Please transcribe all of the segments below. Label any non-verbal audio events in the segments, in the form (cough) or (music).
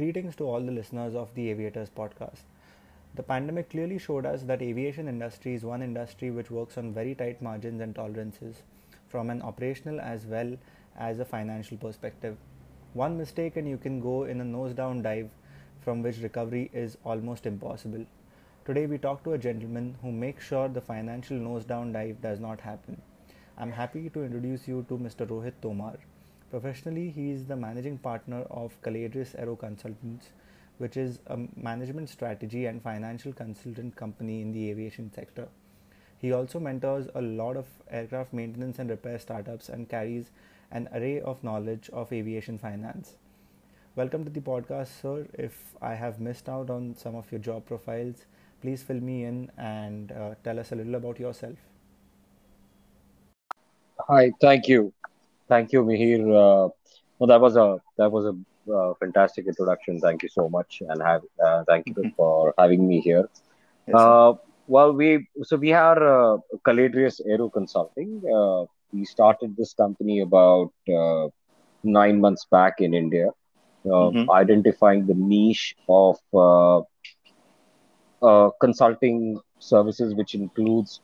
Greetings to all the listeners of the Aviators podcast. The pandemic clearly showed us that aviation industry is one industry which works on very tight margins and tolerances from an operational as well as a financial perspective. One mistake and you can go in a nose down dive from which recovery is almost impossible. Today we talk to a gentleman who makes sure the financial nose down dive does not happen. I'm happy to introduce you to Mr. Rohit Tomar. Professionally, he is the managing partner of Caladrius Aero Consultants, which is a management strategy and financial consultant company in the aviation sector. He also mentors a lot of aircraft maintenance and repair startups and carries an array of knowledge of aviation finance. Welcome to the podcast, sir. If I have missed out on some of your job profiles, please fill me in and uh, tell us a little about yourself. Hi, thank you. Thank you, Mihir. Uh, well, that was a that was a uh, fantastic introduction. Thank you so much, and have uh, thank you mm-hmm. for having me here. Yes, uh, well, we so we are uh, Caladrius Aero Consulting. Uh, we started this company about uh, nine months back in India, mm-hmm. identifying the niche of consulting services, which includes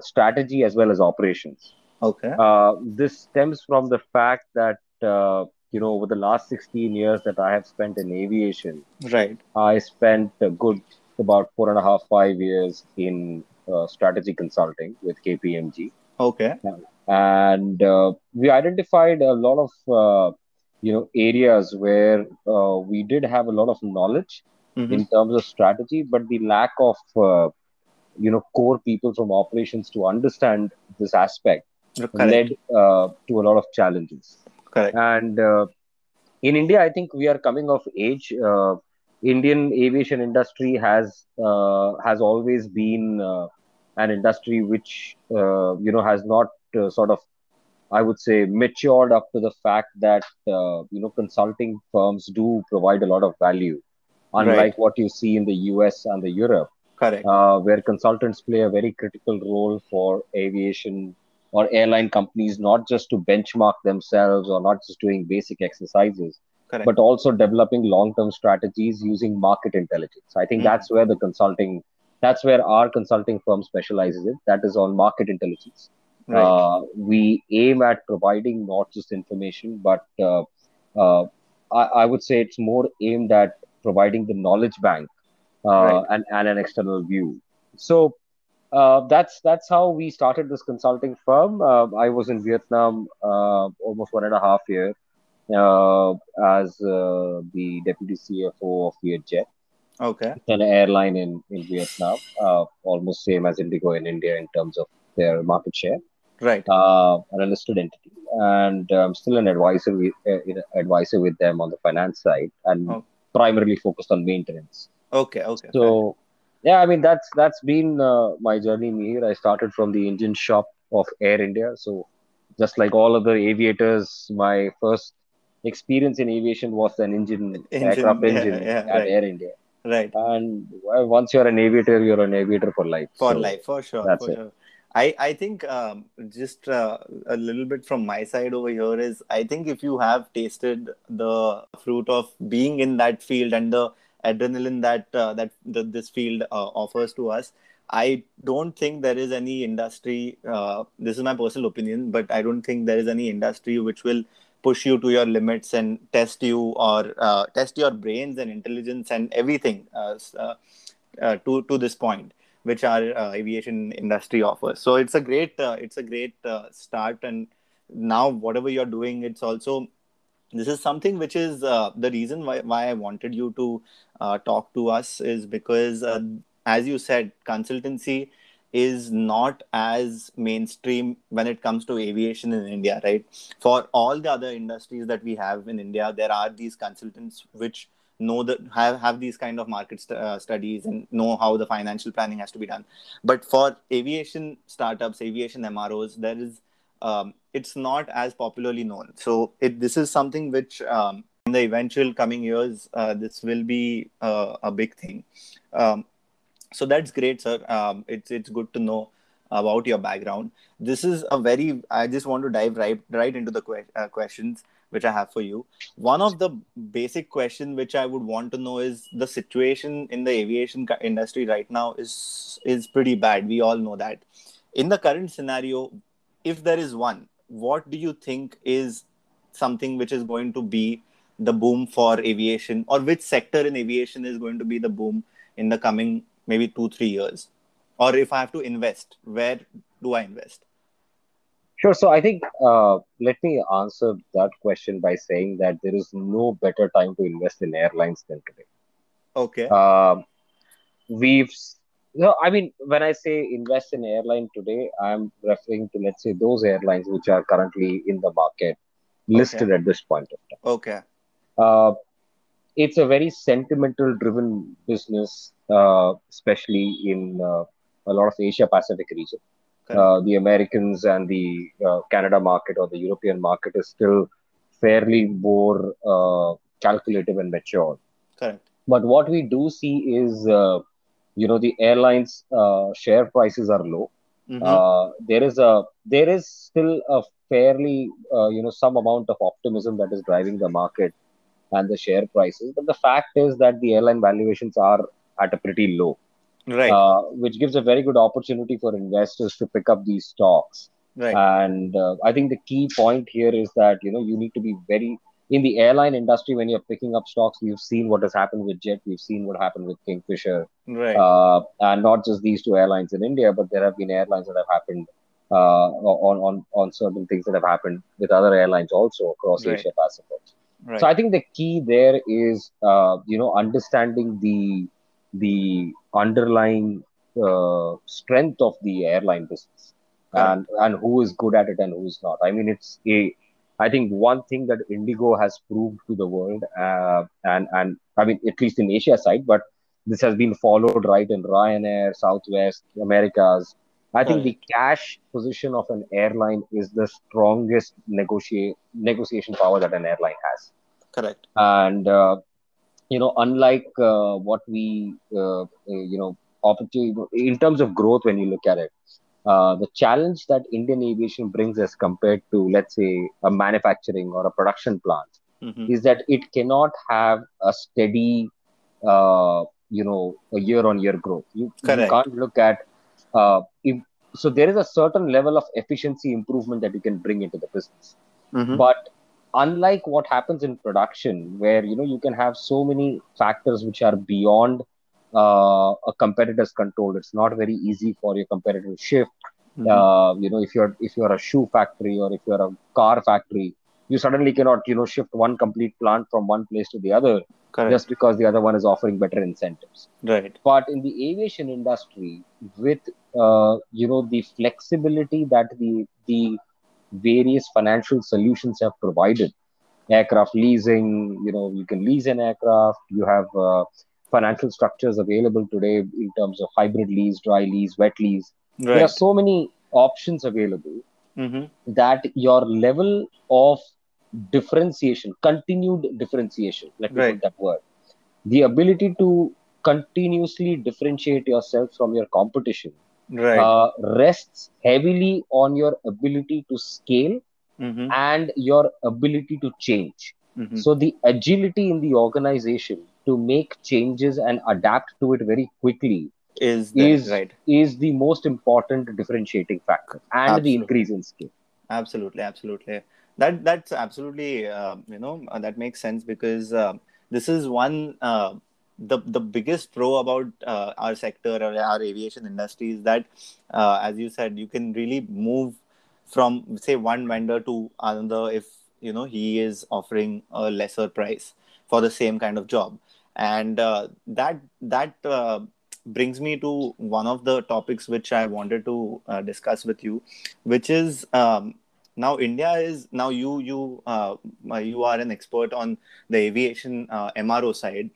strategy as well as operations. Okay. Uh, this stems from the fact that uh, you know over the last 16 years that I have spent in aviation. Right. I spent a good about four and a half five years in uh, strategy consulting with KPMG. Okay. And uh, we identified a lot of uh, you know areas where uh, we did have a lot of knowledge mm-hmm. in terms of strategy, but the lack of you know core people from operations to understand this aspect Correct. led uh, to a lot of challenges. Correct. And uh, in India, I think we are coming of age. Uh, Indian aviation industry has uh, has always been uh, an industry which uh, you know has not sort of I would say matured up to the fact that you know consulting firms do provide a lot of value, unlike right. what you see in the US and the Europe. Correct. where consultants play a very critical role for aviation or airline companies not just to benchmark themselves or not just doing basic exercises Correct. but also developing long-term strategies using market intelligence i think mm. that's where the consulting that's where our consulting firm specializes in that is on market intelligence right. uh, we aim at providing not just information but uh, uh, I, I, would say it's more aimed at providing the knowledge bank uh, right. and, and an external view so uh, that's that's how we started this consulting firm. Uh, I was in Vietnam uh, almost one and a half year uh, as uh, the deputy CFO of Vietjet. Okay. An airline in in Vietnam, uh, almost same as Indigo in India in terms of their market share. Right. an listed entity, and I'm still an advisor with, advisor with them on the finance side, and oh. primarily focused on maintenance. Okay. Okay. So yeah i mean that's that's been uh, my journey here i started from the engine shop of air india so just like all other aviators my first experience in aviation was an engine, engine aircraft yeah, engine yeah, at right. air india right and once you're an aviator you're an aviator for life for so life for sure that's for it. Sure. I, I think um, just uh, a little bit from my side over here is I think if you have tasted the fruit of being in that field and the adrenaline that uh, that the, this field uh, offers to us. I don't think there is any industry uh, this is my personal opinion but i don't think there is any industry which will push you to your limits and test you or uh, test your brains and intelligence and everything uh, uh, to to this point which our aviation industry offers. So it's a great it's a great start and now whatever you're doing it's also this is something which is uh, the reason why, why i wanted you to uh, talk to us is because uh, as you said consultancy is not as mainstream when it comes to aviation in india right? For all the other industries that we have in india there are these consultants which know that have, have these kind of market st- uh, studies and know how the financial planning has to be done. But for aviation startups aviation mros there is um, it's not as popularly known. So it, this is something which um, in the eventual coming years, uh, this will be uh, a big thing. Um, so that's great, sir. Um, it's it's good to know about your background. This is a very. I just want to dive right right into the que- uh, questions. which I have for you. One of the basic question which I would want to know is the situation in the aviation industry right now is is pretty bad. We all know that. In the current scenario, if there is one, what do you think is something which is going to be the boom for aviation, or which sector in aviation is going to be the boom in the coming maybe two three years? Or if I have to invest, where do I invest? Sure. So I think uh, let me answer that question by saying that there is no better time to invest in airlines than today. Okay. Uh, we've no, I mean when I say invest in airline today, I'm referring to let's say those airlines which are currently in the market listed okay. at this point of time. Okay. Uh, it's a very sentimental driven business, uh, especially in uh, a lot of Asia Pacific region. Uh, the Americans and the uh, Canada market or the European market is still fairly more uh, calculative and mature. Correct. But what we do see is, uh, you know, the airlines' uh, share prices are low. Mm-hmm. there is a there is still a fairly you know some amount of optimism that is driving the market and the share prices. But the fact is that the airline valuations are at a pretty low right uh, which gives a very good opportunity for investors to pick up these stocks right and uh, i think the key point here is that you know you need to be very in the airline industry when you're picking up stocks we've seen what has happened with jet we've seen what happened with kingfisher right uh, and not just these two airlines in india but there have been airlines that have happened uh, on on on certain things that have happened with other airlines also across right. asia pacific right. so i think the key there is uh, you know understanding the the underlying uh, strength of the airline business and and who is good at it and who is not. I mean, it's a I think one thing that Indigo has proved to the world, uh, and and I mean at least in Asia side, but this has been followed right in Ryanair, Southwest, Americas. I think the cash position of an airline is the strongest negotiate negotiation power that an airline has. Correct. And uh, you know, unlike uh, what we, uh, uh, you know, opportunity in terms of growth, when you look at it, uh, the challenge that Indian aviation brings as compared to, let's say, a manufacturing or a production plant mm-hmm. is that it cannot have a steady, uh, you know, a year-on-year growth. You, you can't look at uh, if, so there is a certain level of efficiency improvement that you can bring into the business, mm-hmm. but unlike what happens in production where you know you can have so many factors which are beyond uh, a competitor's control it's not very easy for your competitor to shift mm-hmm. uh, you know if you're if you're a shoe factory or if you're a car factory you suddenly cannot you know shift one complete plant from one place to the other Correct. just because the other one is offering better incentives right but in the aviation industry with uh, you know the flexibility that the the various financial solutions have provided aircraft leasing you know you can lease an aircraft you have uh, financial structures available today in terms of hybrid lease dry lease wet lease right. there are so many options available mm-hmm. that your level of differentiation continued differentiation let me right. put that word the ability to continuously differentiate yourself from your competition right. uh, rests heavily on your ability to scale mm-hmm. and your ability to change. Mm-hmm. So the agility in the organization to make changes and adapt to it very quickly is the, is right. is the most important differentiating factor and absolutely. the increase in scale. Absolutely, absolutely. That that's absolutely uh, you know uh, that makes sense because uh, this is one uh, the the biggest pro about uh, our sector or our aviation industry is that, uh, as you said, you can really move from say one vendor to another if you know he is offering a lesser price for the same kind of job, and uh, that that uh, brings me to one of the topics which I wanted to uh, discuss with you, which is. Um, now india is now you you uh, you are an expert on the aviation uh, mro side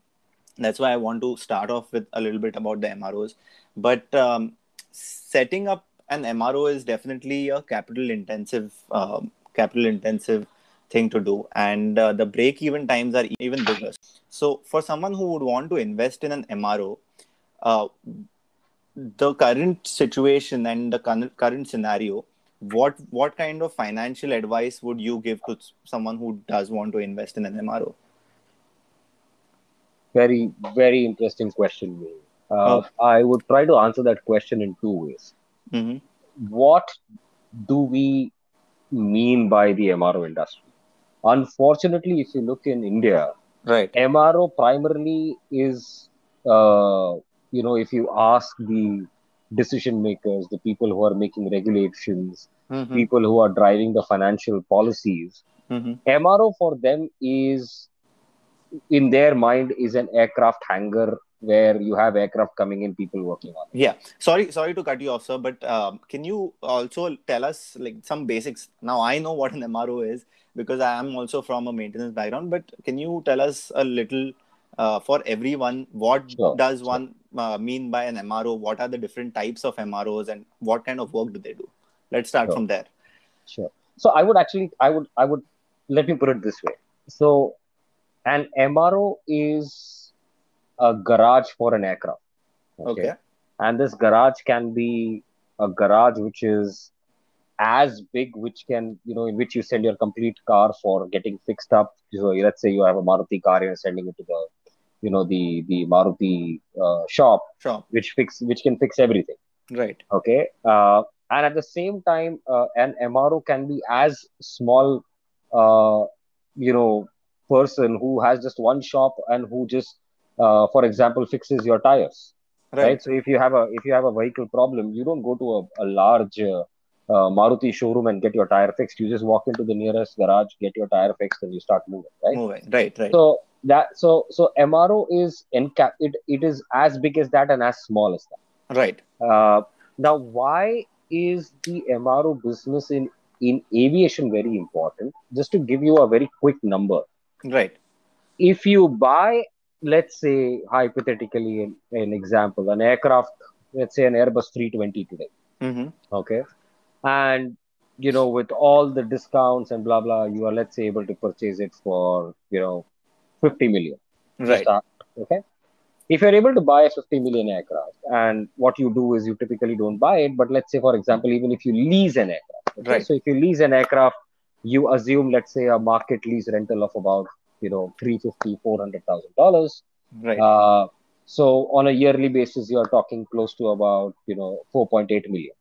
that's why i want to start off with a little bit about the mros but um, setting up an mro is definitely a capital intensive uh, capital intensive thing to do and uh, the break even times are even bigger so for someone who would want to invest in an mro uh, the current situation and the current scenario what what kind of financial advice would you give to someone who does want to invest in an MRO? Very very interesting question. Uh, oh. I would try to answer that question in two ways. Mm-hmm. What do we mean by the MRO industry? Unfortunately, if you look in India, right, MRO primarily is, uh, you know, if you ask the decision makers, the people who are making regulations, mm-hmm. people who are driving the financial policies. Mm-hmm. MRO for them is, in their mind, is an aircraft hangar where you have aircraft coming in, people working on. It. Yeah, sorry, sorry to cut you off, sir, but um, can you also tell us like some basics? Now I know what an MRO is because I am also from a maintenance background, but can you tell us a little uh, for everyone what sure. does one uh, mean by an MRO? What are the different types of MROs and what kind of work do they do? Let's start sure. from there. Sure. So I would actually, I would, I would let me put it this way. So an MRO is a garage for an aircraft. Okay. okay. And this garage can be a garage which is as big, which can, you know, in which you send your complete car for getting fixed up. So let's say you have a Maruti car and you're sending it to the you know the the Maruti uh, shop, shop, which fix which can fix everything. Right. Okay. Uh, and at the same time, uh, an MRO can be as small, uh, you know, person who has just one shop and who just, uh, for example, fixes your tires. Right. right. So if you have a if you have a vehicle problem, you don't go to a, a large uh, uh, Maruti showroom and get your tire fixed. You just walk into the nearest garage, get your tire fixed, and you start moving. Right. Moving. Right. Right. So that so so MRO is encap it, it is as big as that and as small as that. Right. Uh, now, why is the MRO business in in aviation very important? Just to give you a very quick number. Right. If you buy, let's say hypothetically, an, an example, an aircraft, let's say an Airbus 320 today. Mm-hmm. Okay, and you know with all the discounts and blah blah, you are let's say able to purchase it for you know 50 million. Right. Start, okay. If you're able to buy a 50 million aircraft, and what you do is you typically don't buy it, but let's say, for example, even if you lease an aircraft. Okay? Right. So if you lease an aircraft, you assume, let's say, a market lease rental of about, you know, 350 $400,000. Right. Uh, so on a yearly basis, you are talking close to about, you know, 4.8 million.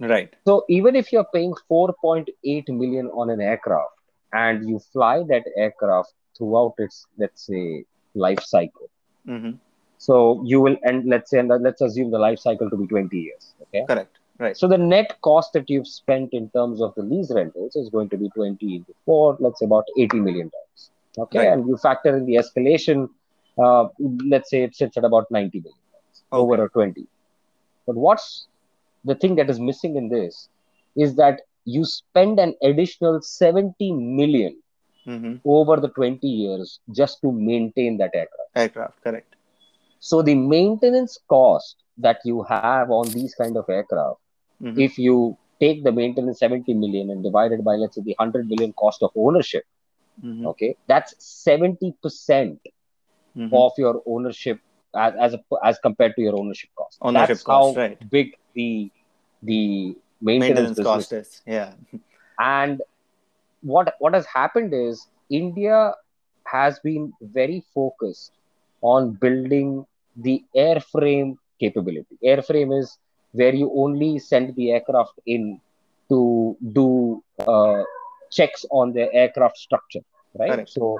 Right. So even if you're paying 4.8 million on an aircraft and you fly that aircraft throughout its let's say life cycle. Mm-hmm. So you will end let's say and let's assume the life cycle to be 20 years. Okay. Correct. Right. So the net cost that you've spent in terms of the lease rentals is going to be 20 into 4, let's say about 80 million dollars. Okay. Right. And you factor in the escalation, uh, let's say it sits at about 90 million dollars okay. over a 20. But what's the thing that is missing in this is that you spend an additional 70 million mm-hmm. over the 20 years just to maintain that aircraft. Aircraft, correct. So the maintenance cost that you have on these kind of aircraft, mm-hmm. if you take the maintenance 70 million and divide it by let's say the 100 million cost of ownership, mm-hmm. okay, that's 70 percent mm-hmm. of your ownership as as, a, as compared to your ownership cost. Ownership that's cost, how right. big the the maintenance, maintenance cost is. Yeah. and what what has happened is India has been very focused on building the airframe capability. Airframe is where you only send the aircraft in to do uh, checks on the aircraft structure, right? Correct. So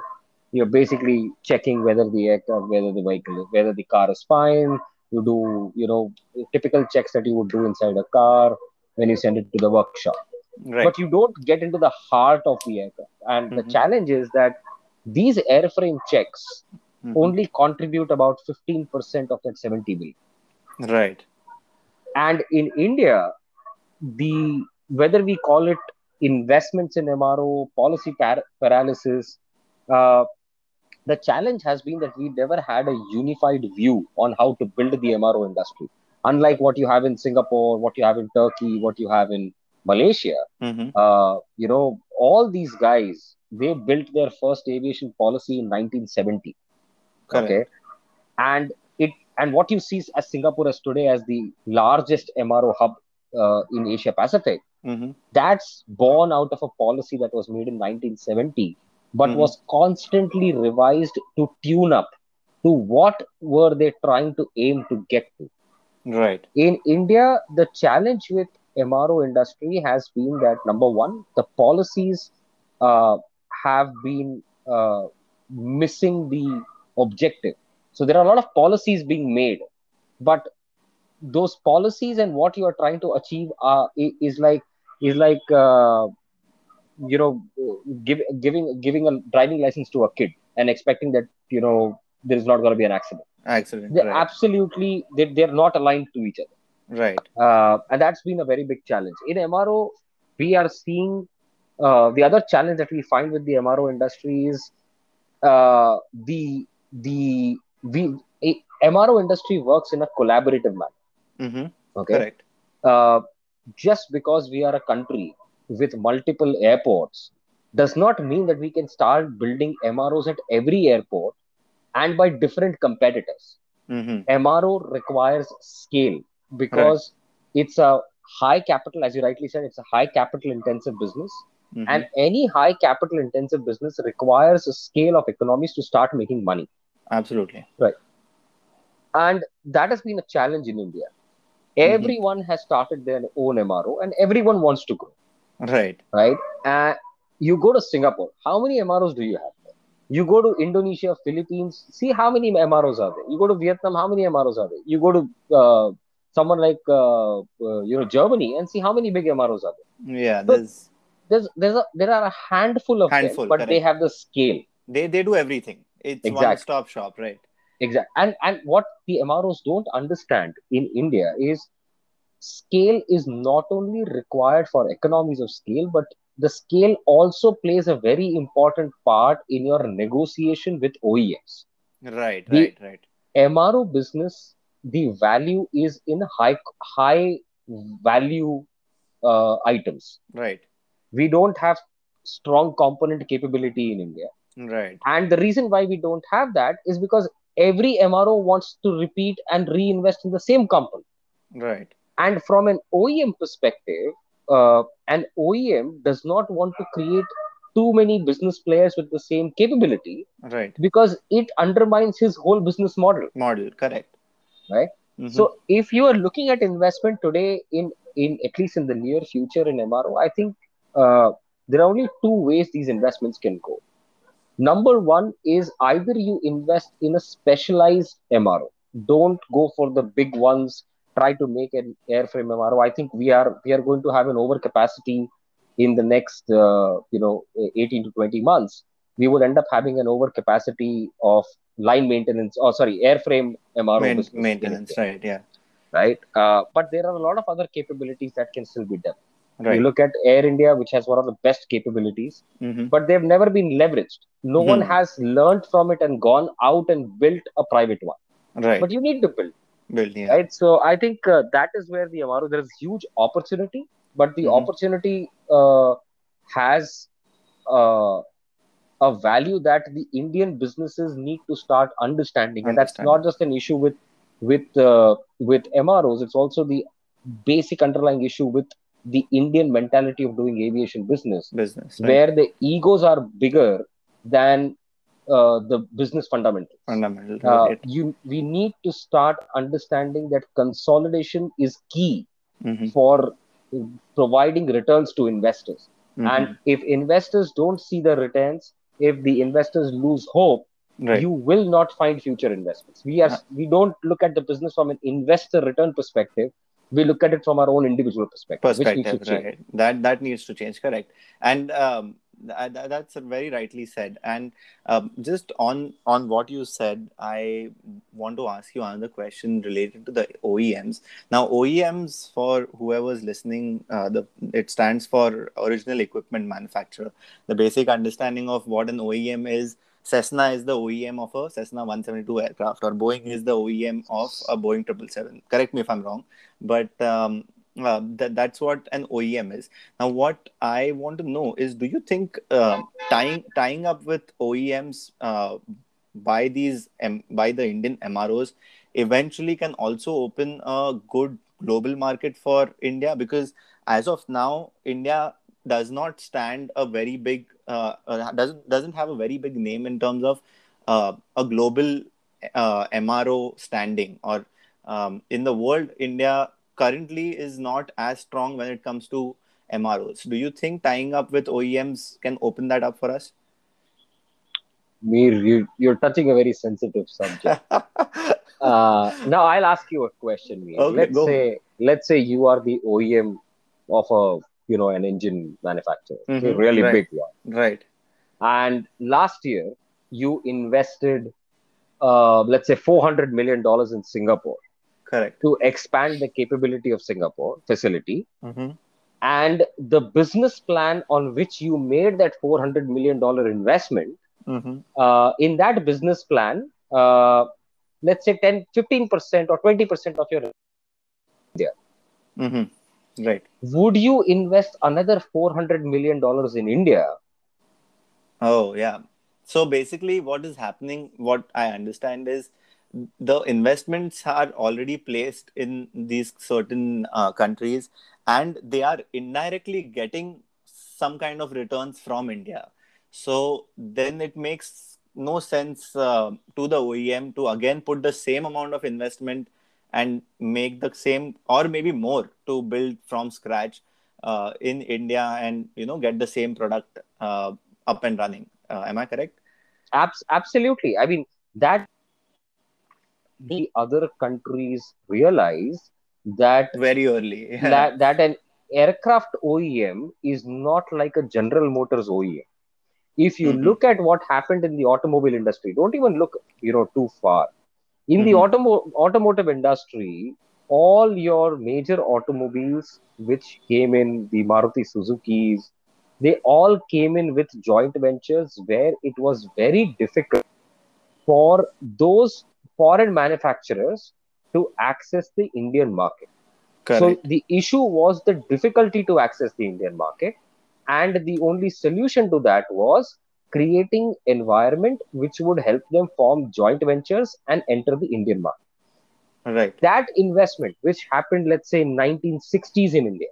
you're basically checking whether the aircraft, whether the vehicle, whether the car is fine. You do, you know, typical checks that you would do inside a car when you send it to the workshop right. but you don't get into the heart of the aircraft. And mm-hmm. the challenge is that these airframe checks mm-hmm. only contribute about 15% of that 70 billion. Right. And in India, the whether we call it investments in MRO, policy par- paralysis, uh, the challenge has been that we never had a unified view on how to build the MRO industry. Unlike what you have in Singapore, what you have in Turkey, what you have in Malaysia, mm-hmm. uh, you know, all these guys, they built their first aviation policy in 1970. Correct. Okay. And it and what you see as Singapore as today as the largest MRO hub uh, in Asia Pacific, Mm-hmm. That's born out of a policy that was made in 1970, but mm-hmm. was constantly revised to tune up to what were they trying to aim to get to. Right. In India, the challenge with MRO industry has been that number one, the policies uh, have been uh, missing the objective. So there are a lot of policies being made, but those policies and what you are trying to achieve are is like is like uh, you know give, giving giving a driving license to a kid and expecting that you know there is not going to be an accident. Accident. They're right. absolutely they they're not aligned to each other. Right. Uh, and that's been a very big challenge. In MRO, we are seeing uh, the other challenge that we find with the MRO industry is uh, the the we a, MRO industry works in a collaborative manner. Mm-hmm. Okay. Correct. Uh, just because we are a country with multiple airports does not mean that we can start building MROs at every airport and by different competitors. Mm-hmm. MRO requires scale because right. it's a high capital, as you rightly said, it's a high capital intensive business. Mm-hmm. And any high capital intensive business requires a scale of economies to start making money. Absolutely. Right. And that has been a challenge in India. Mm-hmm. Everyone has started their own MRO and everyone wants to grow. Right. Right. Uh, you go to Singapore. How many MROs do you have? You go to Indonesia, Philippines. See how many MROs are there. You go to Vietnam. How many MROs are there? You go to uh, someone like uh, uh, you know Germany and see how many big MROs are there. Yeah, there's there's there's a there are a handful of handful, them, but correct. they have the scale. They they do everything. It's exactly. one stop shop, right? Exactly. And and what the MROs don't understand in India is scale is not only required for economies of scale, but the scale also plays a very important part in your negotiation with OEMs. Right, the right, right. MRO business, the value is in high high value uh, items. Right. We don't have strong component capability in India. Right. And the reason why we don't have that is because every MRO wants to repeat and reinvest in the same company. Right. And from an OEM perspective, uh, an OEM does not want to create too many business players with the same capability. Right. Because it undermines his whole business model. Model, correct. Right. Mm-hmm. So if you are looking at investment today in in at least in the near future in MRO, I think uh, there are only two ways these investments can go. Number one is either you invest in a specialized MRO. Don't go for the big ones. Try to make an airframe MRO. I think we are we are going to have an overcapacity in the next uh, you know 18 to 20 months. We would end up having an overcapacity of line maintenance or sorry airframe MRO Main, maintenance. Right. Yeah. Right. Uh, but there are a lot of other capabilities that can still be done. Right. You look at Air India, which has one of the best capabilities, mm-hmm. but they've never been leveraged. No mm-hmm. one has learned from it and gone out and built a private one. Right. But you need to build. Right. So I think uh, that is where the MRO there is huge opportunity, but the mm-hmm. opportunity uh, has uh, a value that the Indian businesses need to start understanding, and that's not just an issue with with uh, with MROs. It's also the basic underlying issue with the Indian mentality of doing aviation business, business right. where the egos are bigger than uh, the business fundamentals. Fundamental. Uh. You, we need to start understanding that consolidation is key mm-hmm. for providing returns to investors. Mm-hmm. And if investors don't see the returns, if the investors lose hope, right. you will not find future investments. We are uh, we don't look at the business from an investor return perspective we look at it from our own individual perspective. Perspective, right? That that needs to change. Correct. And um, that's very rightly said. And um, just on on what you said, I want to ask you another question related to the OEMs. Now, OEMs for whoever's listening, uh, the it stands for original equipment manufacturer. The basic understanding of what an OEM is Cessna is the OEM of a Cessna 172 aircraft, or Boeing is the OEM of a Boeing 777. Correct me if I'm wrong, but um, uh, that, that's what an OEM is. Now, what I want to know is, do you think uh, tying tying up with OEMs uh, by these by the Indian MROs eventually can also open a good global market for India? Because as of now, India does not stand a very big uh, uh, doesn't doesn't have a very big name in terms of a global MRO standing or um, in the world. India currently is not as strong when it comes to MROs. Do you think tying up with OEMs can open that up for us? Mir, you, you're touching a very sensitive subject. (laughs) uh, now I'll ask you a question, Mir. Okay, let's go. say let's say you are the OEM of a you know an engine manufacturer, mm-hmm. a really right. big one, right? And last year you invested, uh, let's say, four hundred million dollars in Singapore, correct, to expand the capability of Singapore facility. Mm-hmm. And the business plan on which you made that four hundred million dollar investment mm-hmm. uh, in that business plan, uh, let's say 10, 15% or 20% of your yeah. Mm-hmm. Right. Would you invest another $400 million in India? Oh, yeah. So basically, what is happening, what I understand is the investments are already placed in these certain uh, countries and they are indirectly getting some kind of returns from India so then it makes no sense uh, to the OEM to again put the same amount of investment and make the same or maybe more to build from scratch uh, in India and you know get the same product uh, up and running. Uh, am I correct? Abs- absolutely. I mean that the other countries realize that very early (laughs) that, that an aircraft OEM is not like a General Motors OEM if you mm-hmm. look at what happened in the automobile industry don't even look you know too far in mm-hmm. the automo- automotive industry all your major automobiles which came in the maruti suzukis they all came in with joint ventures where it was very difficult for those foreign manufacturers to access the indian market Correct. so the issue was the difficulty to access the indian market and the only solution to that was creating environment which would help them form joint ventures and enter the indian market right that investment which happened let's say in 1960s in india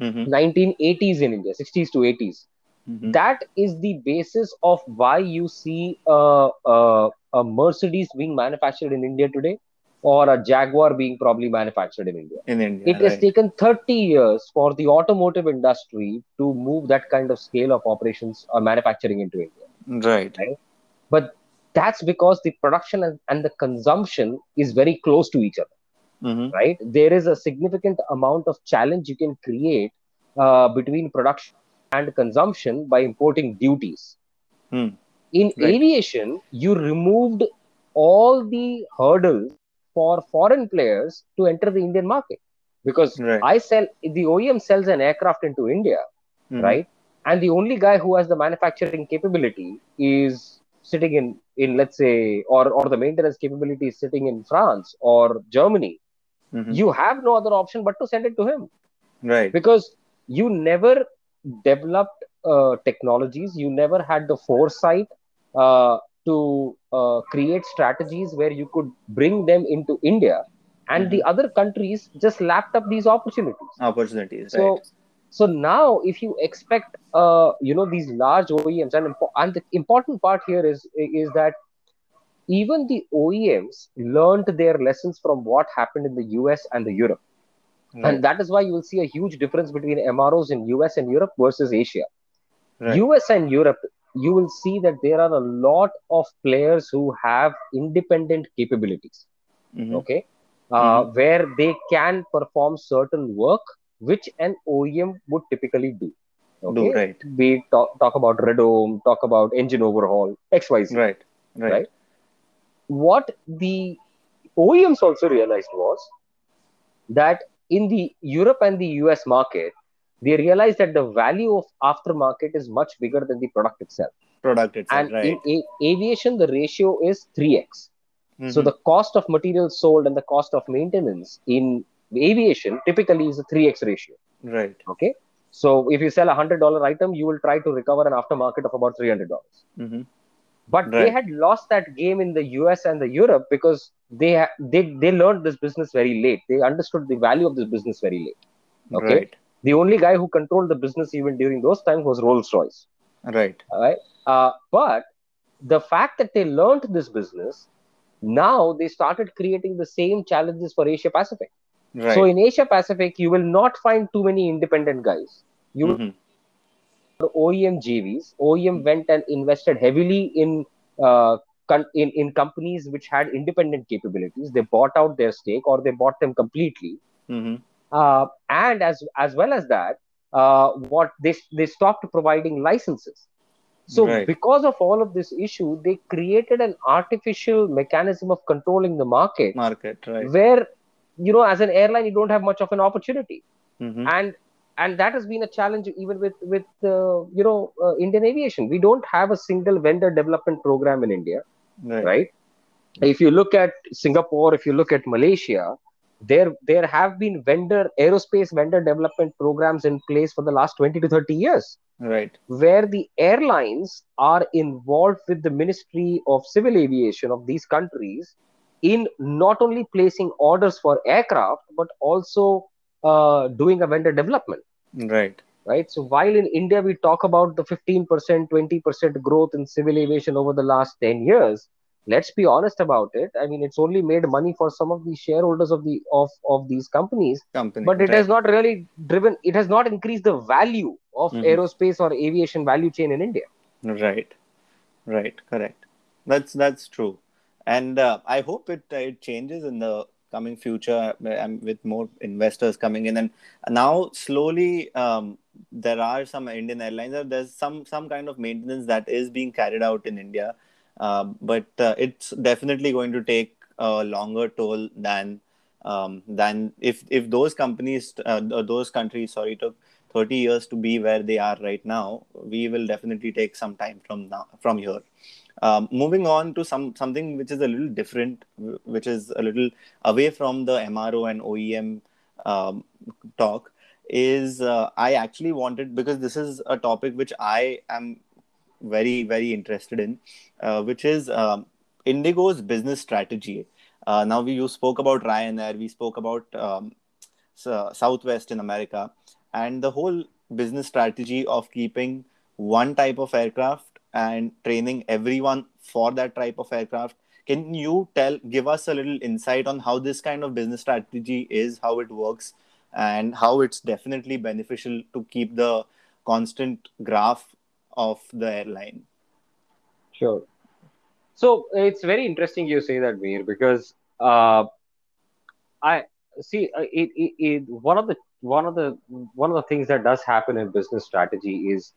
mm-hmm. 1980s in india 60s to 80s mm-hmm. that is the basis of why you see a, a, a mercedes being manufactured in india today or a Jaguar being probably manufactured in India. In India, it right. has taken 30 years for the automotive industry to move that kind of scale of operations or manufacturing into India. Right. right? But that's because the production and, and the consumption is very close to each other. Mm-hmm. Right. There is a significant amount of challenge you can create uh, between production and consumption by importing duties. Mm. In right. aviation, you removed all the hurdles for foreign players to enter the Indian market because right. I sell the OEM sells an aircraft into India, mm-hmm. right? And the only guy who has the manufacturing capability is sitting in in let's say or or the maintenance capability is sitting in France or Germany. Mm-hmm. You have no other option but to send it to him, right? Because you never developed uh, technologies, you never had the foresight uh, to uh, create strategies where you could bring them into India, and mm-hmm. the other countries just lapped up these opportunities. Opportunities, so, right. So now, if you expect, uh, you know, these large OEMs, and, and the important part here is is that even the OEMs learned their lessons from what happened in the US and the Europe. Right. And that is why you will see a huge difference between MROs in US and Europe versus Asia. Right. US and Europe, you will see that there are a lot of players who have independent capabilities mm-hmm. okay uh, mm-hmm. where they can perform certain work which an OEM would typically do. Okay, do, right. We talk, talk about radome, talk about engine overhaul, XYZ. Right, right. Right. What the OEMs also realized was that in the Europe and the US market, they realized that the value of aftermarket is much bigger than the product itself. Product itself, and right. in a- aviation, the ratio is 3x. Mm-hmm. So the cost of materials sold and the cost of maintenance in aviation typically is a 3x ratio. Right. Okay. So if you sell a hundred dollar item, you will try to recover an aftermarket of about three hundred dollars. Mm-hmm. But right. they had lost that game in the US and the Europe because they they they learned this business very late. They understood the value of this business very late. Okay. Right The only guy who controlled the business even during those times was Rolls Royce. Right. Right. Uh, but the fact that they learned this business, now they started creating the same challenges for Asia Pacific. Right. So in Asia Pacific, you will not find too many independent guys. You mm-hmm. OEM JVs. OEM went and invested heavily in uh, in in companies which had independent capabilities. They bought out their stake or they bought them completely. Mm-hmm. Uh, and as as well as that, uh, what they they stopped providing licenses. So right. because of all of this issue, they created an artificial mechanism of controlling the market. Market, right? Where you know, as an airline, you don't have much of an opportunity, mm-hmm. and and that has been a challenge even with with uh, you know uh, Indian aviation. We don't have a single vendor development program in India, right. right? If you look at Singapore, if you look at Malaysia, there there have been vendor aerospace vendor development programs in place for the last 20 to 30 years right where the airlines are involved with the ministry of civil aviation of these countries in not only placing orders for aircraft but also uh, doing a vendor development right. Right? So while in india we talk about the 15% 20% growth in civil aviation over the last 10 years let's be honest about it. I mean it's only made money for some of the shareholders of the of of these companies Company, but it right. has not really driven it has not increased the value of mm-hmm. aerospace or aviation value chain in india. Right. Right. Correct. That's that's true. And uh, i hope it it changes in the coming future um, with more investors coming in. And now slowly um, there are some indian airlines there's some some kind of maintenance that is being carried out in india. Um, but uh, it's definitely going to take a longer toll than um, than if if those companies uh, those countries sorry took 30 years to be where they are right now we will definitely take some time from now from here um, moving on to some something which is a little different which is a little away from the mro and oem um, talk is uh, i actually wanted because this is a topic which i am very very interested in, uh, which is um, Indigo's business strategy. Uh, now we you spoke about Ryanair, we spoke about um, Southwest in America, and the whole business strategy of keeping one type of aircraft and training everyone for that type of aircraft. Can you tell, give us a little insight on how this kind of business strategy is, how it works, and how it's definitely beneficial to keep the constant graph of the airline. Sure. So it's very interesting you say that, Mir, because uh, I see uh, it, it, it, one of the one of the one of the things that does happen in business strategy is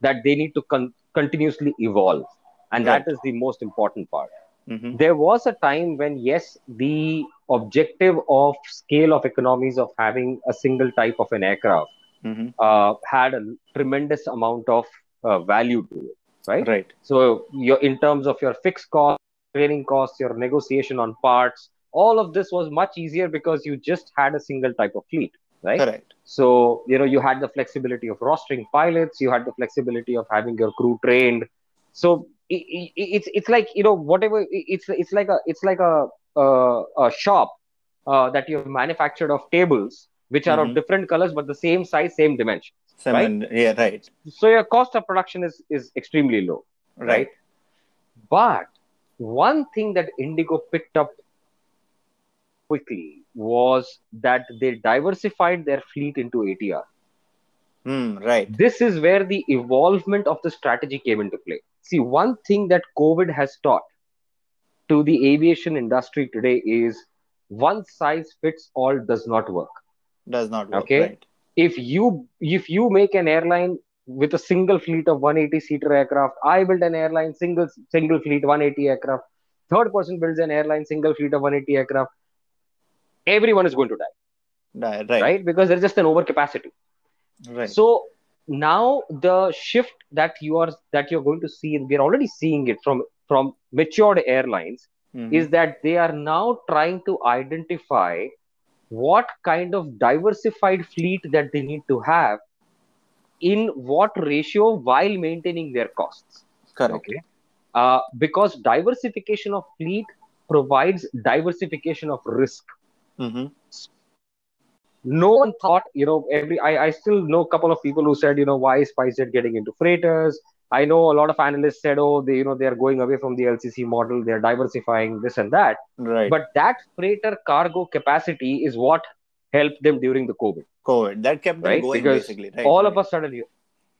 that they need to con- continuously evolve, and right. that is the most important part. Mm-hmm. There was a time when yes, the objective of scale of economies of having a single type of an aircraft mm-hmm. uh, had a tremendous amount of uh, value to it right right so your in terms of your fixed cost training costs your negotiation on parts all of this was much easier because you just had a single type of fleet right correct so you know you had the flexibility of rostering pilots you had the flexibility of having your crew trained so it, it, it's it's like you know whatever it's it's like a it's like a a, a shop uh, that you have manufactured of tables which are mm-hmm. of different colors but the same size, same dimension. Same right? yeah, right. So your cost of production is is extremely low, right? right? But one thing that Indigo picked up quickly was that they diversified their fleet into ATR. Mm, right. This is where the evolvement of the strategy came into play. See, one thing that COVID has taught to the aviation industry today is one size fits all does not work does not work. Okay. Right. If you if you make an airline with a single fleet of 180 seater aircraft, I build an airline single single fleet 180 aircraft. Third person builds an airline single fleet of 180 aircraft. Everyone is going to die. Die, right. Right, because there's just an overcapacity. Right. So now the shift that you are that you're going to see, and we're already seeing it from from matured airlines, mm-hmm. is that they are now trying to identify what kind of diversified fleet that they need to have in what ratio while maintaining their costs correct okay uh, because diversification of fleet provides diversification of risk mm-hmm. no one thought, you know, every I, I still know a couple of people who said, you know, why is SpiceJet getting into freighters? I know a lot of analysts said, oh, they, you know, they're going away from the LCC model, they're diversifying this and that. Right. But that freighter cargo capacity is what helped them during the COVID. COVID that kept them right? going because basically. Right, all right. of a sudden,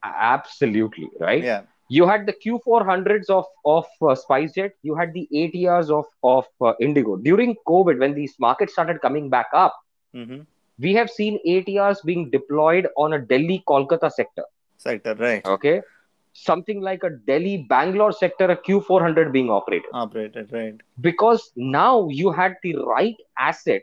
absolutely right. Yeah. You had the Q400s of of uh, SpiceJet. You had the ATRs of of uh, Indigo during COVID when these markets started coming back up. Mm-hmm. We have seen ATRs being deployed on a Delhi Kolkata sector. Sector, right? Okay something like a Delhi Bangalore sector, a Q400 being operated. Operated, right. Because now you had the right asset,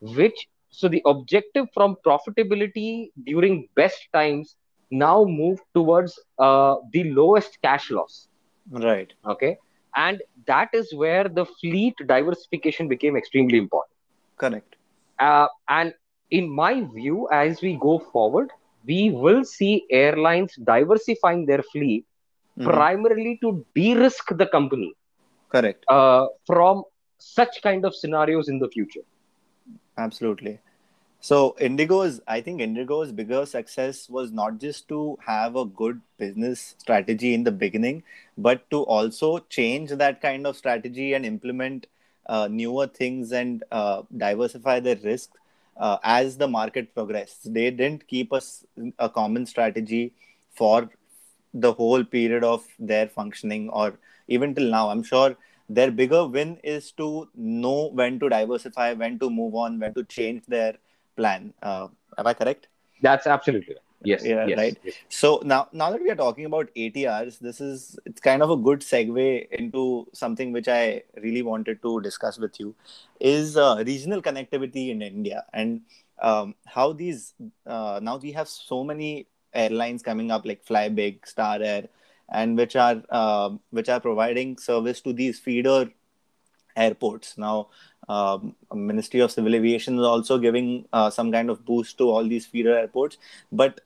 which, so the objective from profitability during best times now move towards uh, the lowest cash loss. Right. Okay. And that is where the fleet diversification became extremely important. Correct. Uh, and in my view, as we go forward, we will see airlines diversifying their fleet mm-hmm. primarily to de-risk the company correct uh, from such kind of scenarios in the future absolutely so indigo's i think indigo's bigger success was not just to have a good business strategy in the beginning but to also change that kind of strategy and implement uh, newer things and uh, diversify their risk uh, as the market progressed. They didn't keep us a common strategy for the whole period of their functioning or even till now. I'm sure their bigger win is to know when to diversify, when to move on, when to change their plan. Uh, am I correct? That's absolutely right. Yes. Yeah. Yes, right. Yes. So now, now that we are talking about ATRs, this is it's kind of a good segue into something which I really wanted to discuss with you, is uh, regional connectivity in India and um, how these uh, now we have so many airlines coming up like Flybig, Star Air, and which are uh, which are providing service to these feeder airports. Now um, ministry of civil aviation is also giving uh, some kind of boost to all these feeder airports. But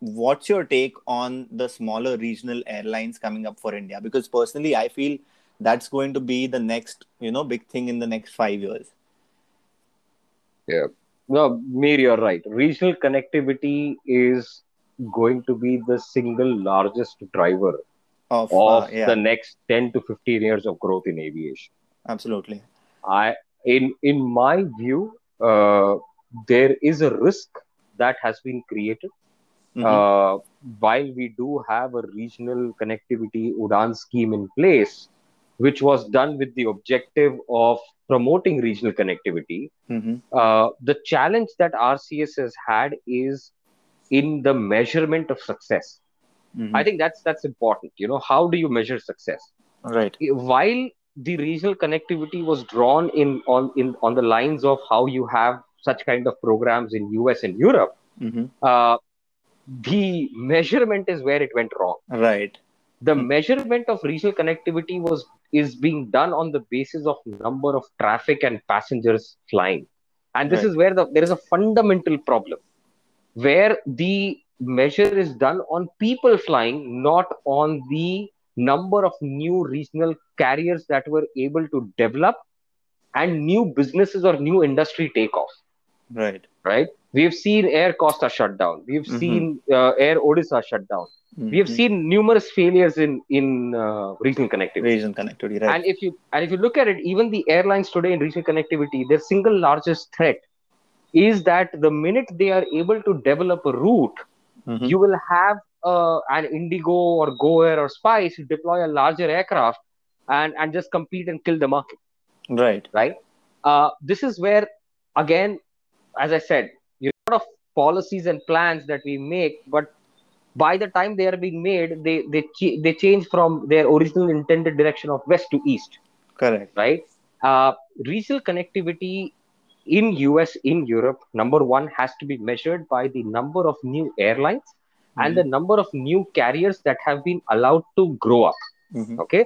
what's your take on the smaller regional airlines coming up for india? Because personally i feel that's going to be the next you know big thing in the next 5 years. Yeah. No Mir, you're right. Regional connectivity is going to be the single largest driver of, of uh, yeah. the next 10 to 15 years of growth in aviation absolutely i in in my view, uh, there is a risk that has been created. Mm-hmm. Uh, while we do have a regional connectivity UDAN scheme in place, which was done with the objective of promoting regional connectivity, mm-hmm. uh, the challenge that RCS has had is in the measurement of success. Mm-hmm. I think that's that's important. You know, how do you measure success? Right. While the regional connectivity was drawn in on in on the lines of how you have such kind of programs in US and Europe. Mm-hmm. Uh, the measurement is where it went wrong. Right. The mm-hmm. measurement of regional connectivity was is being done on the basis of number of traffic and passengers flying, and this right. is where the there is a fundamental problem, where the measure is done on people flying, not on the number of new regional carriers that were able to develop and new businesses or new industry take off. Right. Right. We've seen Air Costa shut down. We've mm-hmm. seen uh, Air Odisha shut down. Mm-hmm. We have seen numerous failures in in uh, regional connectivity. Regional connectivity, right? And if you and if you look at it, even the airlines today in regional connectivity, their single largest threat is that the minute they are able to develop a route, mm-hmm. you will have uh, an Indigo or GoAir or Spice to deploy a larger aircraft and, and just compete and kill the market. Right. Right. Uh, this is where, again, as I said, you a lot of policies and plans that we make, but by the time they are being made, they they ch- they change from their original intended direction of west to east. Correct. Right. Uh, regional connectivity in US in Europe, number one has to be measured by the number of new airlines mm-hmm. and the number of new carriers that have been allowed to grow up. Mm-hmm. Okay,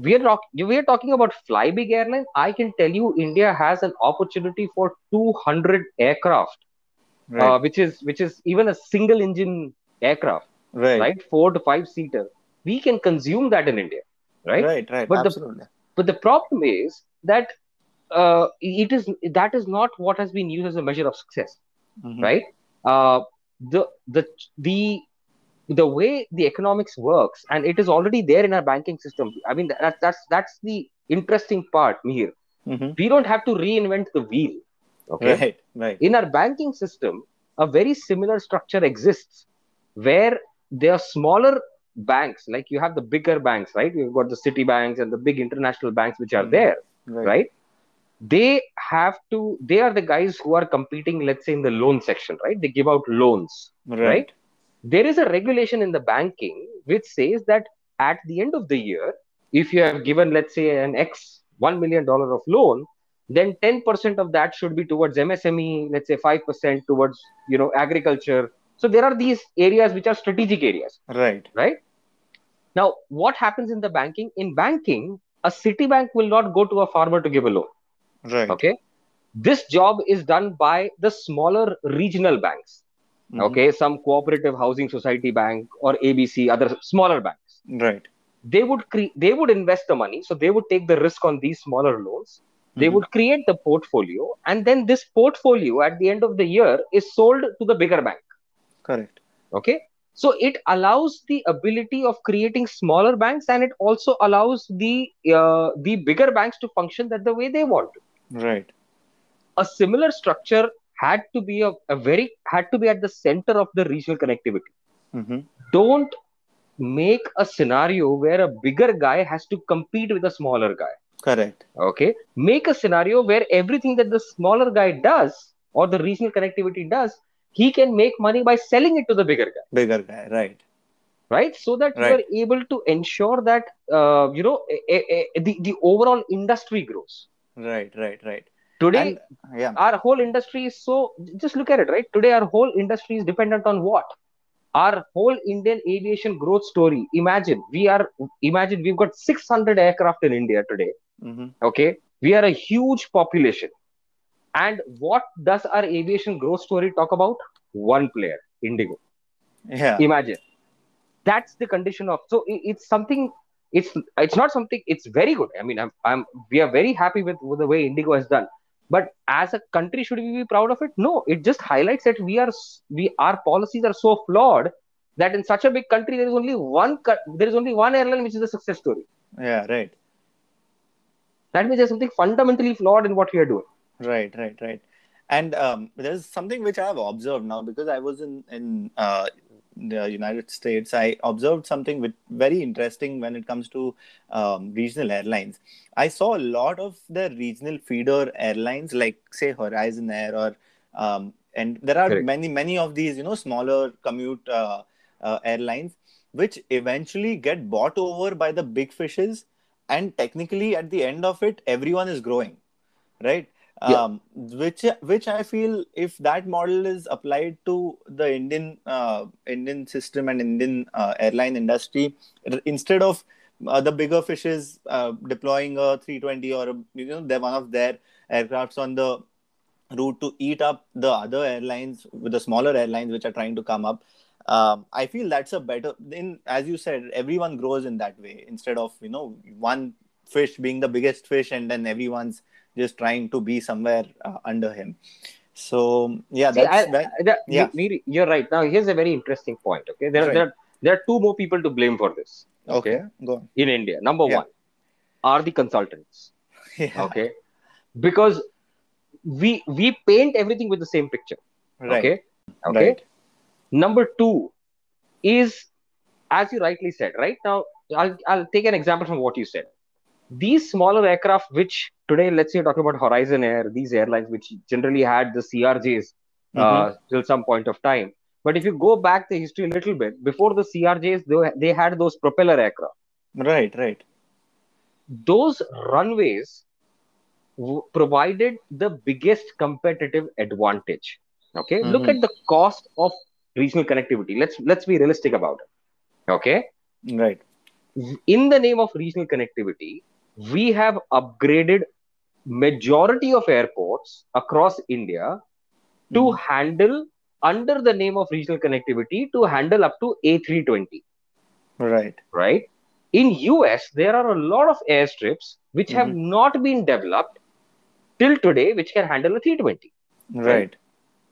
we are we are talking about Flybig Airline. I can tell you, India has an opportunity for 200 aircraft, uh, right. uh, which is which is even a single engine aircraft, right? Right, four to five seater. We can consume that in India, right? Right, right. But Absolutely. The, but the problem is that uh, it is that is not what has been used as a measure of success. mm-hmm. right? Uh, the the the the way the economics works, and it is already there in our banking system. I mean, that's that's that's the interesting part here. Mm-hmm. We don't have to reinvent the wheel. Okay, right, right. In our banking system, a very similar structure exists where there are smaller banks, like you have the bigger banks, right? You've got the city banks and the big international banks which are mm-hmm. there, right. right? They have to, they are the guys who are competing, let's say, in the loan section, right? They give out loans, right? right? There is a regulation in the banking which says that at the end of the year, if you have given, let's say, an X $1 million of loan, then 10% of that should be towards msme let's say 5% towards you know agriculture so there are these areas which are strategic areas right right now what happens in the banking in banking a citibank will not go to a farmer to give a loan right. Okay? This job is done by the smaller regional banks. Mm-hmm. okay some cooperative housing society bank or abc other smaller banks. Right. They would cre- they would invest the money so they would take the risk on these smaller loans. They mm-hmm. would create the portfolio and then this portfolio at the end of the year is sold to the bigger bank. Correct. Okay? So it allows the ability of creating smaller banks and it also allows the uh, the bigger banks to function that the way they want. to. Right a similar structure had to be a, a very had to be at the center of the regional connectivity mm-hmm. don't make a scenario where a bigger guy has to compete with a smaller guy Correct. Okay. Make a scenario where everything that the smaller guy does or the regional connectivity does, he can make money by selling it to the bigger guy. Bigger guy, right. Right. So that right. you are able to ensure that, uh, you know, a, a, a, the, the overall industry grows. Right, right, right. Today, and, yeah. our whole industry is so, just look at it, right? Today, our whole industry is dependent on what? our whole Indian aviation growth story. Imagine we are imagine we've got 600 aircraft in India today. Mm-hmm. Okay, we are a huge population. And what does our aviation growth story talk about? One player, Indigo. Yeah. Imagine. That's the condition of. So it's something. It's it's not something. It's very good. I mean, I'm I'm. We are very happy with, with the way Indigo has done. But as a country, should we be proud of it? No. It just highlights that we are we our policies are so flawed that in such a big country there is only one there is only one airline which is a success story. Yeah. Right that means there's something fundamentally flawed in what we are doing right right right and um, there's something which i have observed now because i was in in uh, the united states. I observed something with very interesting when it comes to um, regional airlines. I saw a lot of the regional feeder airlines like say horizon air or um, and there are Correct. many many of these you know smaller commute uh, uh, airlines which eventually get bought over by the big fishes and technically at the end of it everyone is growing right yeah. um, which which i feel if that model is applied to the indian uh, indian system and indian uh, airline industry instead of uh, the bigger fishes uh, deploying a 320 or a, you know they're one of their aircrafts on the route to eat up the other airlines with the smaller airlines which are trying to come up um, i feel that's a better in as you said everyone grows in that way instead of you know one fish being the biggest fish and then everyone's just trying to be somewhere uh, under him so yeah See, that's I, that, that, yeah you're right now here's a very interesting point okay there, right. there, there are two more people to blame for this okay, okay. go on. in india number yeah. one are the consultants (laughs) yeah. okay because we we paint everything with the same picture right. okay okay right. Number two is, as you rightly said, right now, I'll, I'll take an example from what you said. These smaller aircraft, which today, let's say, you're talking about Horizon Air, these airlines, which generally had the CRJs uh, mm-hmm. till some point of time. But if you go back the history a little bit, before the CRJs, they, they had those propeller aircraft. Right, right. Those runways w- provided the biggest competitive advantage. Okay, mm-hmm. look at the cost of regional connectivity let's let's be realistic about it okay right in the name of regional connectivity we have upgraded majority of airports across india to mm. handle under the name of regional connectivity to handle up to a320 right right in us there are a lot of airstrips which mm-hmm. have not been developed till today which can handle a 320 right, right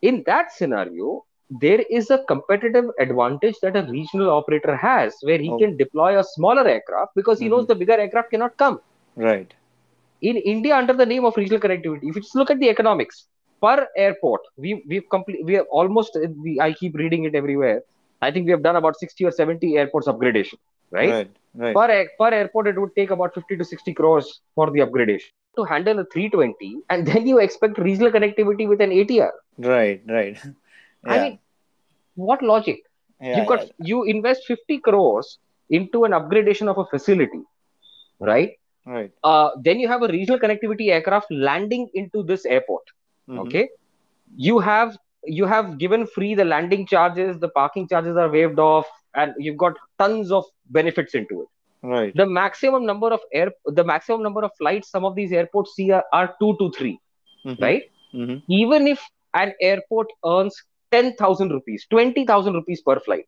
in that scenario, there is a competitive advantage that a regional operator has where he oh. can deploy a smaller aircraft because he mm-hmm. knows the bigger aircraft cannot come. Right. In India, under the name of regional connectivity, if you just look at the economics per airport, we we've complete we have almost uh, we, I keep reading it everywhere. I think we have done about 60 or 70 airports upgradation, right? Right. right. Per, per airport, it would take about 50 to 60 crores for the upgradation to handle a 320, and (laughs) then you expect regional connectivity with an ATR. Right, right. (laughs) Yeah. I mean, what logic? Yeah, you got yeah. you invest 50 crores into an upgradation of a facility, right? Right. Uh, then you have a regional connectivity aircraft landing into this airport. Mm-hmm. Okay. You have you have given free the landing charges, the parking charges are waived off, and you've got tons of benefits into it. Right. The maximum number of air the maximum number of flights some of these airports see are, are two to 3 mm-hmm. right? Mm-hmm. Even if an airport earns 10,000 rupees, 20,000 rupees per flight.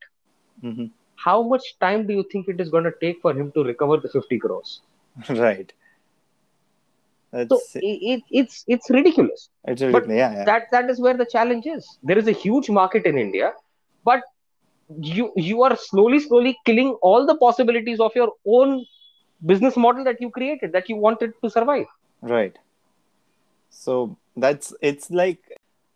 Mm-hmm. How much time do you think it is going to take for him to recover the 50 crores? (laughs) Right. That's... So it, it's it's ridiculous. It's ridiculous. But yeah, yeah. That that is where the challenge is. There is a huge market in India, but you you are slowly slowly killing all the possibilities of your own business model that you created that you wanted to survive. Right. So that's it's like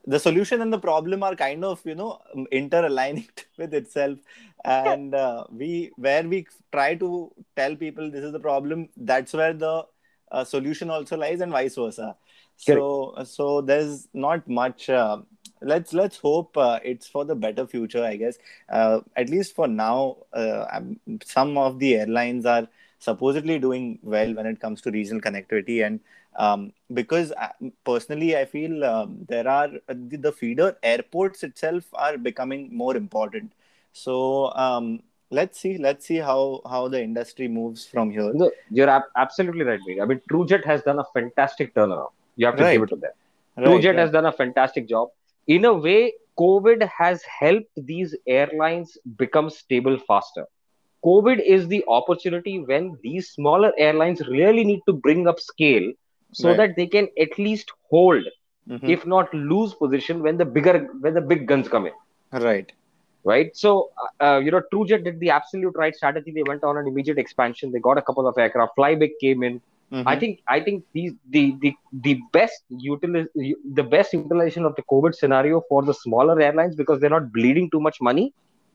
the solution and the problem are kind of you know interaligning (laughs) with itself. And uh, we where we try to tell people this is the problem that's where the uh, solution also lies and vice versa. So so there's not much uh, let's let's hope uh, it's for the better future i guess. Uh, at least for now uh, some of the airlines are supposedly doing well when it comes to regional connectivity and um, because uh, personally i feel um, there are uh, the, the, feeder airports itself are becoming more important so um, let's see let's see how how the industry moves from here no, you're ab- absolutely right big. i mean truejet has done a fantastic turnaround you have to right. give it to them right, truejet right. has done a fantastic job in a way covid has helped these airlines become stable faster covid is the opportunity when these smaller airlines really need to bring up scale so right. that they can at least hold, mm-hmm. if not lose position when the bigger when the big guns come in. Right. Right. So uh, uh you know, TrueJet did the absolute right strategy. They went on an immediate expansion. They got a couple of aircraft. Flybig came in. Mm-hmm. I think I think these the the the best utilize the best utilization of the COVID scenario for the smaller airlines because they're not bleeding too much money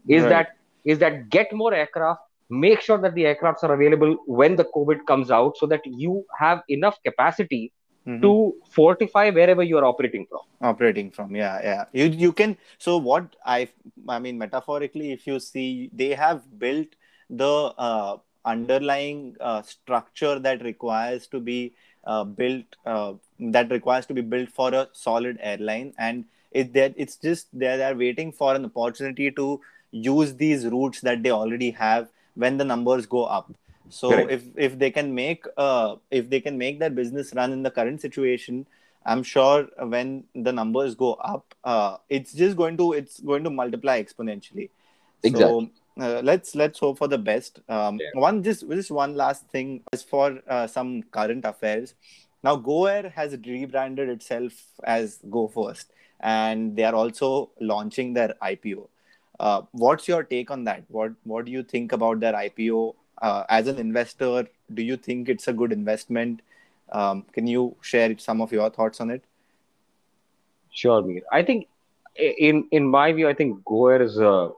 is right. that is that get more aircraft make sure that the aircrafts are available when the covid comes out so that you have enough capacity mm-hmm. to fortify wherever you are operating from. Operating from yeah yeah. You you can so what i i mean metaphorically if you see they have built the uh, underlying uh, structure that requires to be uh, built uh, that requires to be built for a solid airline. And it that it's just they are waiting for an opportunity to use these routes that they already have when the numbers go up so Correct. if if they can make uh, if they can make their business run in the current situation i'm sure when the numbers go up uh, it's just going to it's going to multiply exponentially exactly. so uh, let's let's hope for the best um, yeah. one just just one last thing is for uh, some current affairs now goair has rebranded itself as go first and they are also launching their ipo uh, what's your take on that? What What do you think about their IPO? Uh, as an investor, do you think it's a good investment? Um, can you share some of your thoughts on it? Sure, Mir. I think, in in my view, I think Goair is a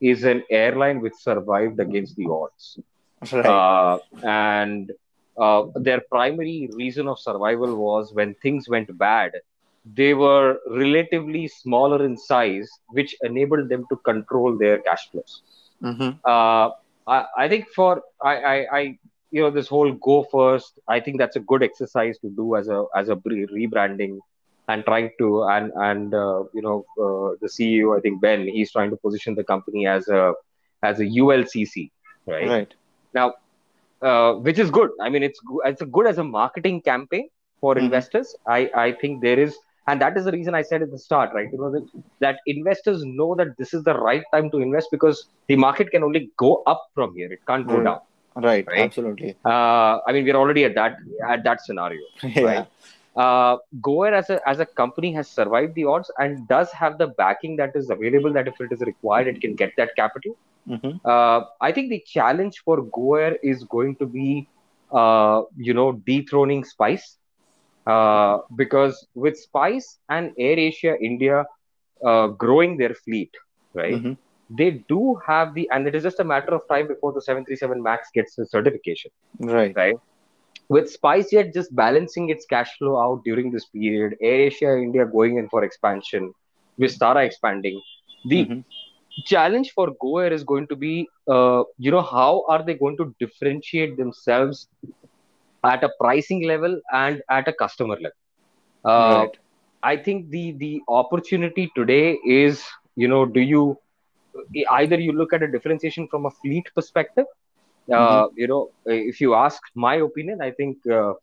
is an airline which survived against the odds, right. uh, and uh, their primary reason of survival was when things went bad they were relatively smaller in size, which enabled them to control their cash flows. Mm-hmm. Uh, I, I, think for I, I, I, you know, this whole go first, I think that's a good exercise to do as a as a rebranding and trying to and and uh, you know uh, the CEO, I think Ben, he's trying to position the company as a as a ULCC, right? Right. Now, uh, which is good. I mean, it's it's good as a marketing campaign for mm-hmm. investors. I I think there is and that is the reason i said at the start right you know that, that investors know that this is the right time to invest because the market can only go up from here it can't go mm. down right, right? absolutely uh, i mean we're already at that at that scenario (laughs) yeah. right uh, GoAir as a as a company has survived the odds and does have the backing that is available. That if it is required, it can get that capital. Mm-hmm. Uh, I think the challenge for GoAir is going to be, uh, you know, dethroning Spice, uh, because with Spice and Air Asia India uh, growing their fleet, right? Mm-hmm. They do have the, and it is just a matter of time before the 737 Max gets the certification, right? Right with SpiceJet just balancing its cash flow out during this period, AirAsia India going in for expansion, Vistara expanding. The mm-hmm. challenge for GoAir is going to be, uh, you know, how are they going to differentiate themselves at a pricing level and at a customer level? Uh, right. I think the the opportunity today is, you know, do you either you look at a differentiation from a fleet perspective uh, mm-hmm. you know, if you ask my opinion, I think uh,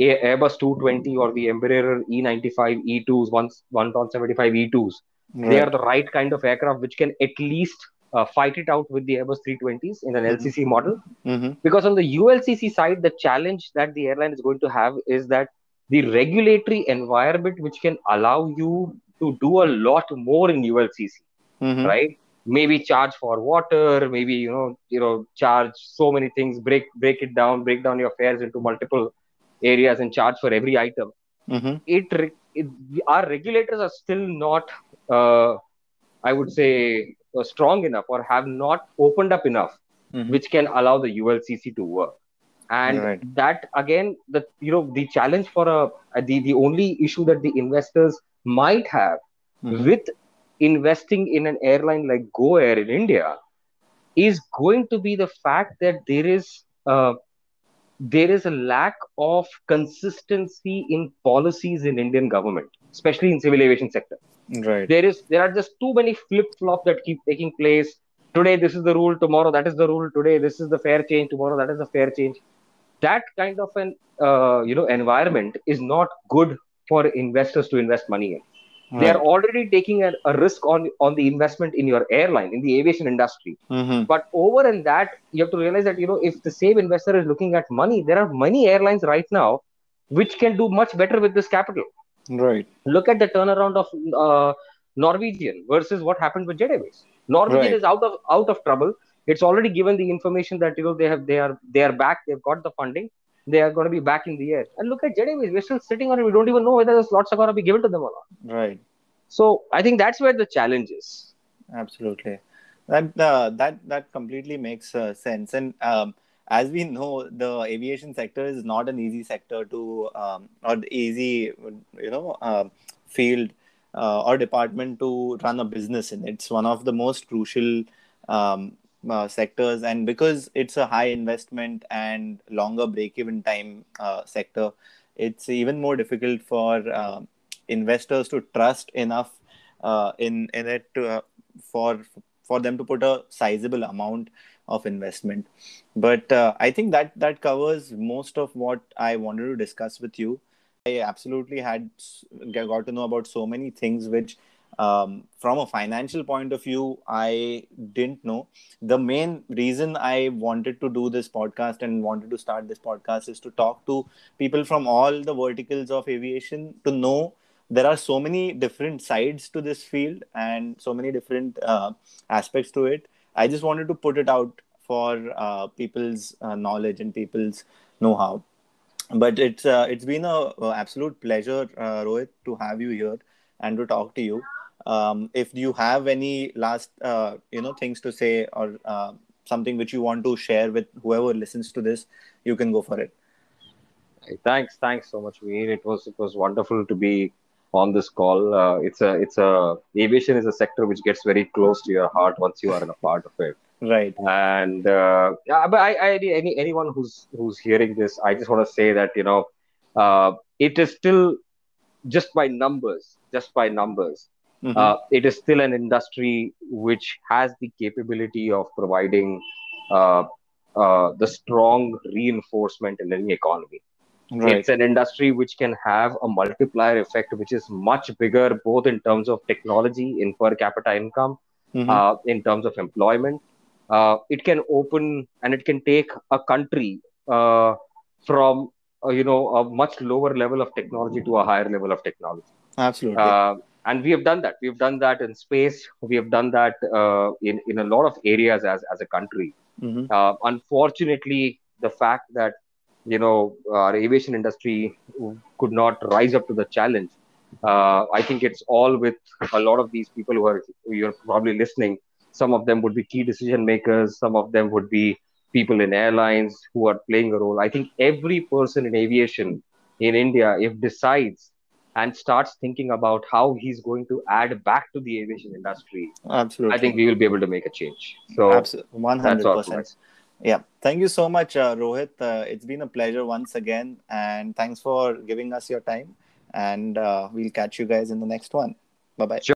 Airbus 220 or the Embraer E95 E2s, 175 E2s, right. they are the right kind of aircraft which can at least uh, fight it out with the Airbus 320s in an mm-hmm. LCC model. Mm-hmm. Because on the ULCC side, the challenge that the airline is going to have is that the regulatory environment which can allow you to do a lot more in ULCC, mm-hmm. right? maybe charge for water maybe you know you know charge so many things break break it down break down your fares into multiple areas and charge for every item mm-hmm. it, it, our regulators are still not uh, i would say strong enough or have not opened up enough mm-hmm. which can allow the ulcc to work and right. that again the you know the challenge for a the the only issue that the investors might have mm-hmm. with investing in an airline like Go Air in India is going to be the fact that there is uh, there is a lack of consistency in policies in Indian government, especially in civil aviation sector. Right. There is there are just too many flip flop that keep taking place. Today this is the rule, tomorrow that is the rule. Today this is the fare change, tomorrow that is the fare change. That kind of an uh, you know environment is not good for investors to invest money in. Right. They are already taking a, a, risk on on the investment in your airline in the aviation industry. Mm-hmm. But over and that, you have to realize that you know if the same investor is looking at money, there are many airlines right now which can do much better with this capital. Right. Look at the turnaround of uh, Norwegian versus what happened with Jet Airways. Norwegian right. is out of out of trouble. It's already given the information that you know they have they are they are back. They've got the funding they are going to be back in the air. And look at Jet Airways, we're still sitting on it. We don't even know whether the slots are going to be given to them or not. Right. So I think that's where the challenge is. Absolutely. That uh, that that completely makes uh, sense. And um, as we know, the aviation sector is not an easy sector to um, or easy, you know, uh, field uh, or department to run a business in. It's one of the most crucial um, uh, sectors and because it's a high investment and longer break even time uh, sector it's even more difficult for uh, investors to trust enough uh, in in it to, uh, for for them to put a sizable amount of investment but uh, i think that that covers most of what i wanted to discuss with you i absolutely had got to know about so many things which um, from a financial point of view, I didn't know. The main reason I wanted to do this podcast and wanted to start this podcast is to talk to people from all the verticals of aviation to know there are so many different sides to this field and so many different uh, aspects to it. I just wanted to put it out for uh, people's uh, knowledge and people's know-how. But it's uh, it's been a, a absolute pleasure, uh, Rohit, to have you here and to talk to you um, if you have any last uh, you know things to say or uh, something which you want to share with whoever listens to this you can go for it thanks thanks so much Veer. it was it was wonderful to be on this call uh, it's a it's a aviation is a sector which gets very close to your heart once you are in a part of it right and uh, yeah but I, I any anyone who's who's hearing this i just want to say that you know uh, it is still just by numbers just by numbers Mm-hmm. Uh, it is still an industry which has the capability of providing uh, uh, the strong reinforcement in any economy. Right. It's an industry which can have a multiplier effect, which is much bigger, both in terms of technology, in per capita income, mm-hmm. Uh, in terms of employment. Uh, it can open and it can take a country uh, from uh, you know a much lower level of technology to a higher level of technology. Absolutely. Uh, and we have done that. We've done that in space. We have done that uh, in in a lot of areas as as a country. Mm-hmm. Unfortunately, the fact that you know our aviation industry could not rise up to the challenge. Uh, I think it's all with a lot of these people who are you're probably listening. Some of them would be key decision makers. Some of them would be people in airlines who are playing a role. I think every person in aviation in India, if decides and starts thinking about how he's going to add back to the aviation industry, absolutely, I think we will be able to make a change. So, one hundred percent. Yeah, thank you so much, uh, Rohit. Uh, it's been a pleasure once again, and thanks for giving us your time. And uh, we'll catch you guys in the next one. Bye bye. Sure.